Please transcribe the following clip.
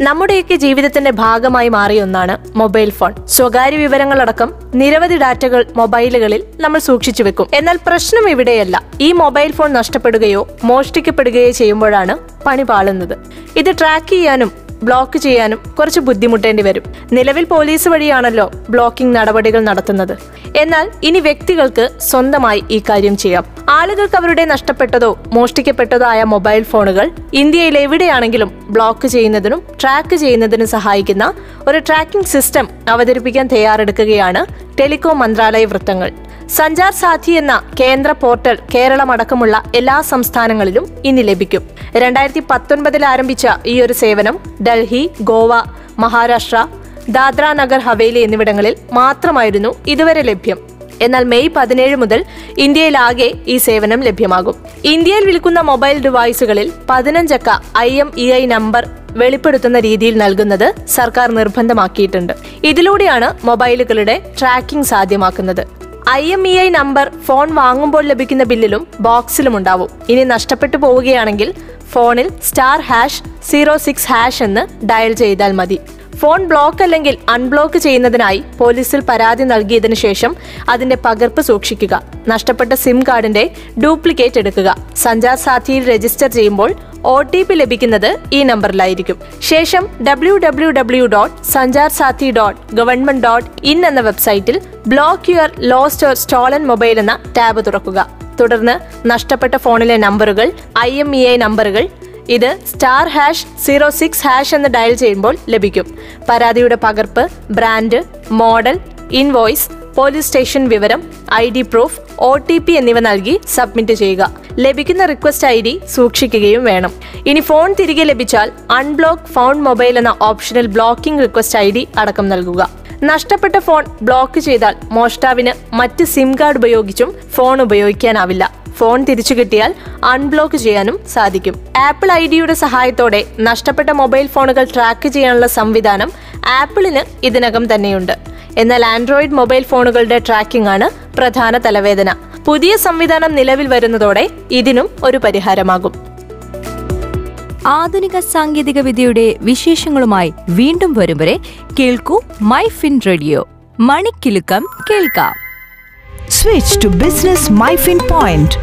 നമ്മുടെയൊക്കെ ജീവിതത്തിന്റെ ഭാഗമായി മാറിയ ഒന്നാണ് മൊബൈൽ ഫോൺ. സ്വകാര്യ വിവരങ്ങളടക്കം നിരവധി ഡാറ്റകൾ മൊബൈലുകളിൽ നമ്മൾ സൂക്ഷിച്ചു വെക്കും. എന്നാൽ പ്രശ്നം ഇവിടെയല്ല. ഈ മൊബൈൽ ഫോൺ നഷ്ടപ്പെടുകയോ മോഷ്ടിക്കപ്പെടുകയോ ചെയ്യുമ്പോഴാണ് പണി പാളുന്നത്. ഇത് ട്രാക്ക് ചെയ്യാനും ബ്ലോക്ക് ചെയ്യാനും കുറച്ച് ബുദ്ധിമുട്ടേണ്ടി വരും. നിലവിൽ പോലീസ് വഴിയാണല്ലോ ബ്ലോക്കിംഗ് നടപടികൾ നടത്തുന്നത്. എന്നാൽ ഇനി വ്യക്തികൾക്ക് സ്വന്തമായി ഈ കാര്യം ചെയ്യാം. ആളുകൾക്ക് അവരുടെ നഷ്ടപ്പെട്ടതോ മോഷ്ടിക്കപ്പെട്ടതോ ആയ മൊബൈൽ ഫോണുകൾ ഇന്ത്യയിൽ എവിടെയാണെങ്കിലും ബ്ലോക്ക് ചെയ്യുന്നതിനും ട്രാക്ക് ചെയ്യുന്നതിനും സഹായിക്കുന്ന ഒരു ട്രാക്കിംഗ് സിസ്റ്റം അവതരിപ്പിക്കാൻ തയ്യാറെടുക്കുകയാണ് ടെലികോം മന്ത്രാലയ വൃത്തങ്ങൾ. സഞ്ചാർ സാഥി എന്ന കേന്ദ്ര പോർട്ടൽ കേരളമടക്കമുള്ള എല്ലാ സംസ്ഥാനങ്ങളിലും ഇനി ലഭിക്കും. രണ്ടായിരത്തി പത്തൊൻപതിൽ ആരംഭിച്ച ഈ ഒരു സേവനം ഡൽഹി ഗോവ മഹാരാഷ്ട്ര ദാദ്ര നഗർ ഹവേലി എന്നിവിടങ്ങളിൽ മാത്രമായിരുന്നു ഇതുവരെ ലഭ്യം. എന്നാൽ മെയ് പതിനേഴ് മുതൽ ഇന്ത്യയിലാകെ ഈ സേവനം ലഭ്യമാകും. ഇന്ത്യയിൽ വിൽക്കുന്ന മൊബൈൽ ഡിവൈസുകളിൽ പതിനഞ്ചക്ക I M E I number വെളിപ്പെടുത്തുന്ന രീതിയിൽ നൽകുന്നത് സർക്കാർ നിർബന്ധമാക്കിയിട്ടുണ്ട്. ഇതിലൂടെയാണ് മൊബൈലുകളുടെ tracking സാധ്യമാക്കുന്നത്. I M E I number phone വാങ്ങുമ്പോൾ ലഭിക്കുന്ന ബില്ലിലും ബോക്സിലും ഉണ്ടാവും. ഇനി നഷ്ടപ്പെട്ടു പോവുകയാണെങ്കിൽ ഫോണിൽ star hash zero six hash എന്ന് ഡയൽ ചെയ്താൽ മതി. ഫോൺ ബ്ലോക്ക് അല്ലെങ്കിൽ അൺബ്ലോക്ക് ചെയ്യുന്നതിനായി പോലീസിൽ പരാതി നൽകിയതിനു ശേഷം അതിന്റെ പകർപ്പ് സൂക്ഷിക്കുക. നഷ്ടപ്പെട്ട സിം കാർഡിന്റെ ഡ്യൂപ്ലിക്കേറ്റ് എടുക്കുക. സഞ്ചാർ സാഥിയിൽ രജിസ്റ്റർ ചെയ്യുമ്പോൾ ഒ ടി പി ലഭിക്കുന്നത് ഈ നമ്പറിലായിരിക്കും. ശേഷം W W W dot Sanchar Saathi dot government dot in എന്ന വെബ്സൈറ്റിൽ block your lost or stolen mobile എന്ന ടാബ് തുറക്കുക. തുടർന്ന് നഷ്ടപ്പെട്ട ഫോണിലെ നമ്പറുകൾ ഐ എം ഇ ഐ നമ്പറുകൾ ഇത് star hash zero six hash എന്ന് ഡയൽ ചെയ്യുമ്പോൾ ലഭിക്കും. പരാതിയുടെ പകർപ്പ് brand model invoice police station വിവരം I D proof O T P എന്നിവ നൽകി സബ്മിറ്റ് ചെയ്യുക. ലഭിക്കുന്ന റിക്വസ്റ്റ് ഐ ഡി സൂക്ഷിക്കുകയും വേണം. ഇനി ഫോൺ തിരികെ ലഭിച്ചാൽ അൺബ്ലോക്ക് ഫോൺ മൊബൈൽ എന്ന ഓപ്ഷനിൽ ബ്ലോക്കിംഗ് റിക്വസ്റ്റ് ഐ ഡി അടക്കം നൽകുക. നഷ്ടപ്പെട്ട ഫോൺ ബ്ലോക്ക് ചെയ്താൽ മോഷ്ടാവിന് മറ്റ് സിം കാർഡ് ഉപയോഗിച്ചും ഫോൺ ഉപയോഗിക്കാനാവില്ല. ഫോൺ തിരിച്ചു കിട്ടിയാൽ അൺബ്ലോക്ക് ചെയ്യാനും സാധിക്കും. ആപ്പിൾ ഐ ഡിയുടെ സഹായത്തോടെ നഷ്ടപ്പെട്ട മൊബൈൽ ഫോണുകൾ ട്രാക്ക് ചെയ്യാനുള്ള സംവിധാനം ആപ്പിളിന് ഇതിനകം തന്നെയുണ്ട്. എന്നാൽ ആൻഡ്രോയിഡ് മൊബൈൽ ഫോണുകളുടെ ട്രാക്കിംഗ് ആണ് പ്രധാന തലവേദന. പുതിയ സംവിധാനം നിലവിൽ വരുന്നതോടെ ഇതിനും ഒരു പരിഹാരമാകും. ആധുനിക സാങ്കേതിക വിദ്യയുടെ വിശേഷങ്ങളുമായി വീണ്ടും വരും വരെ കേൾക്കൂ മൈ ഫിൻ റേഡിയോ മണിക്കിലുക്കം കേൾക്കാം. Switch to business My Fin Point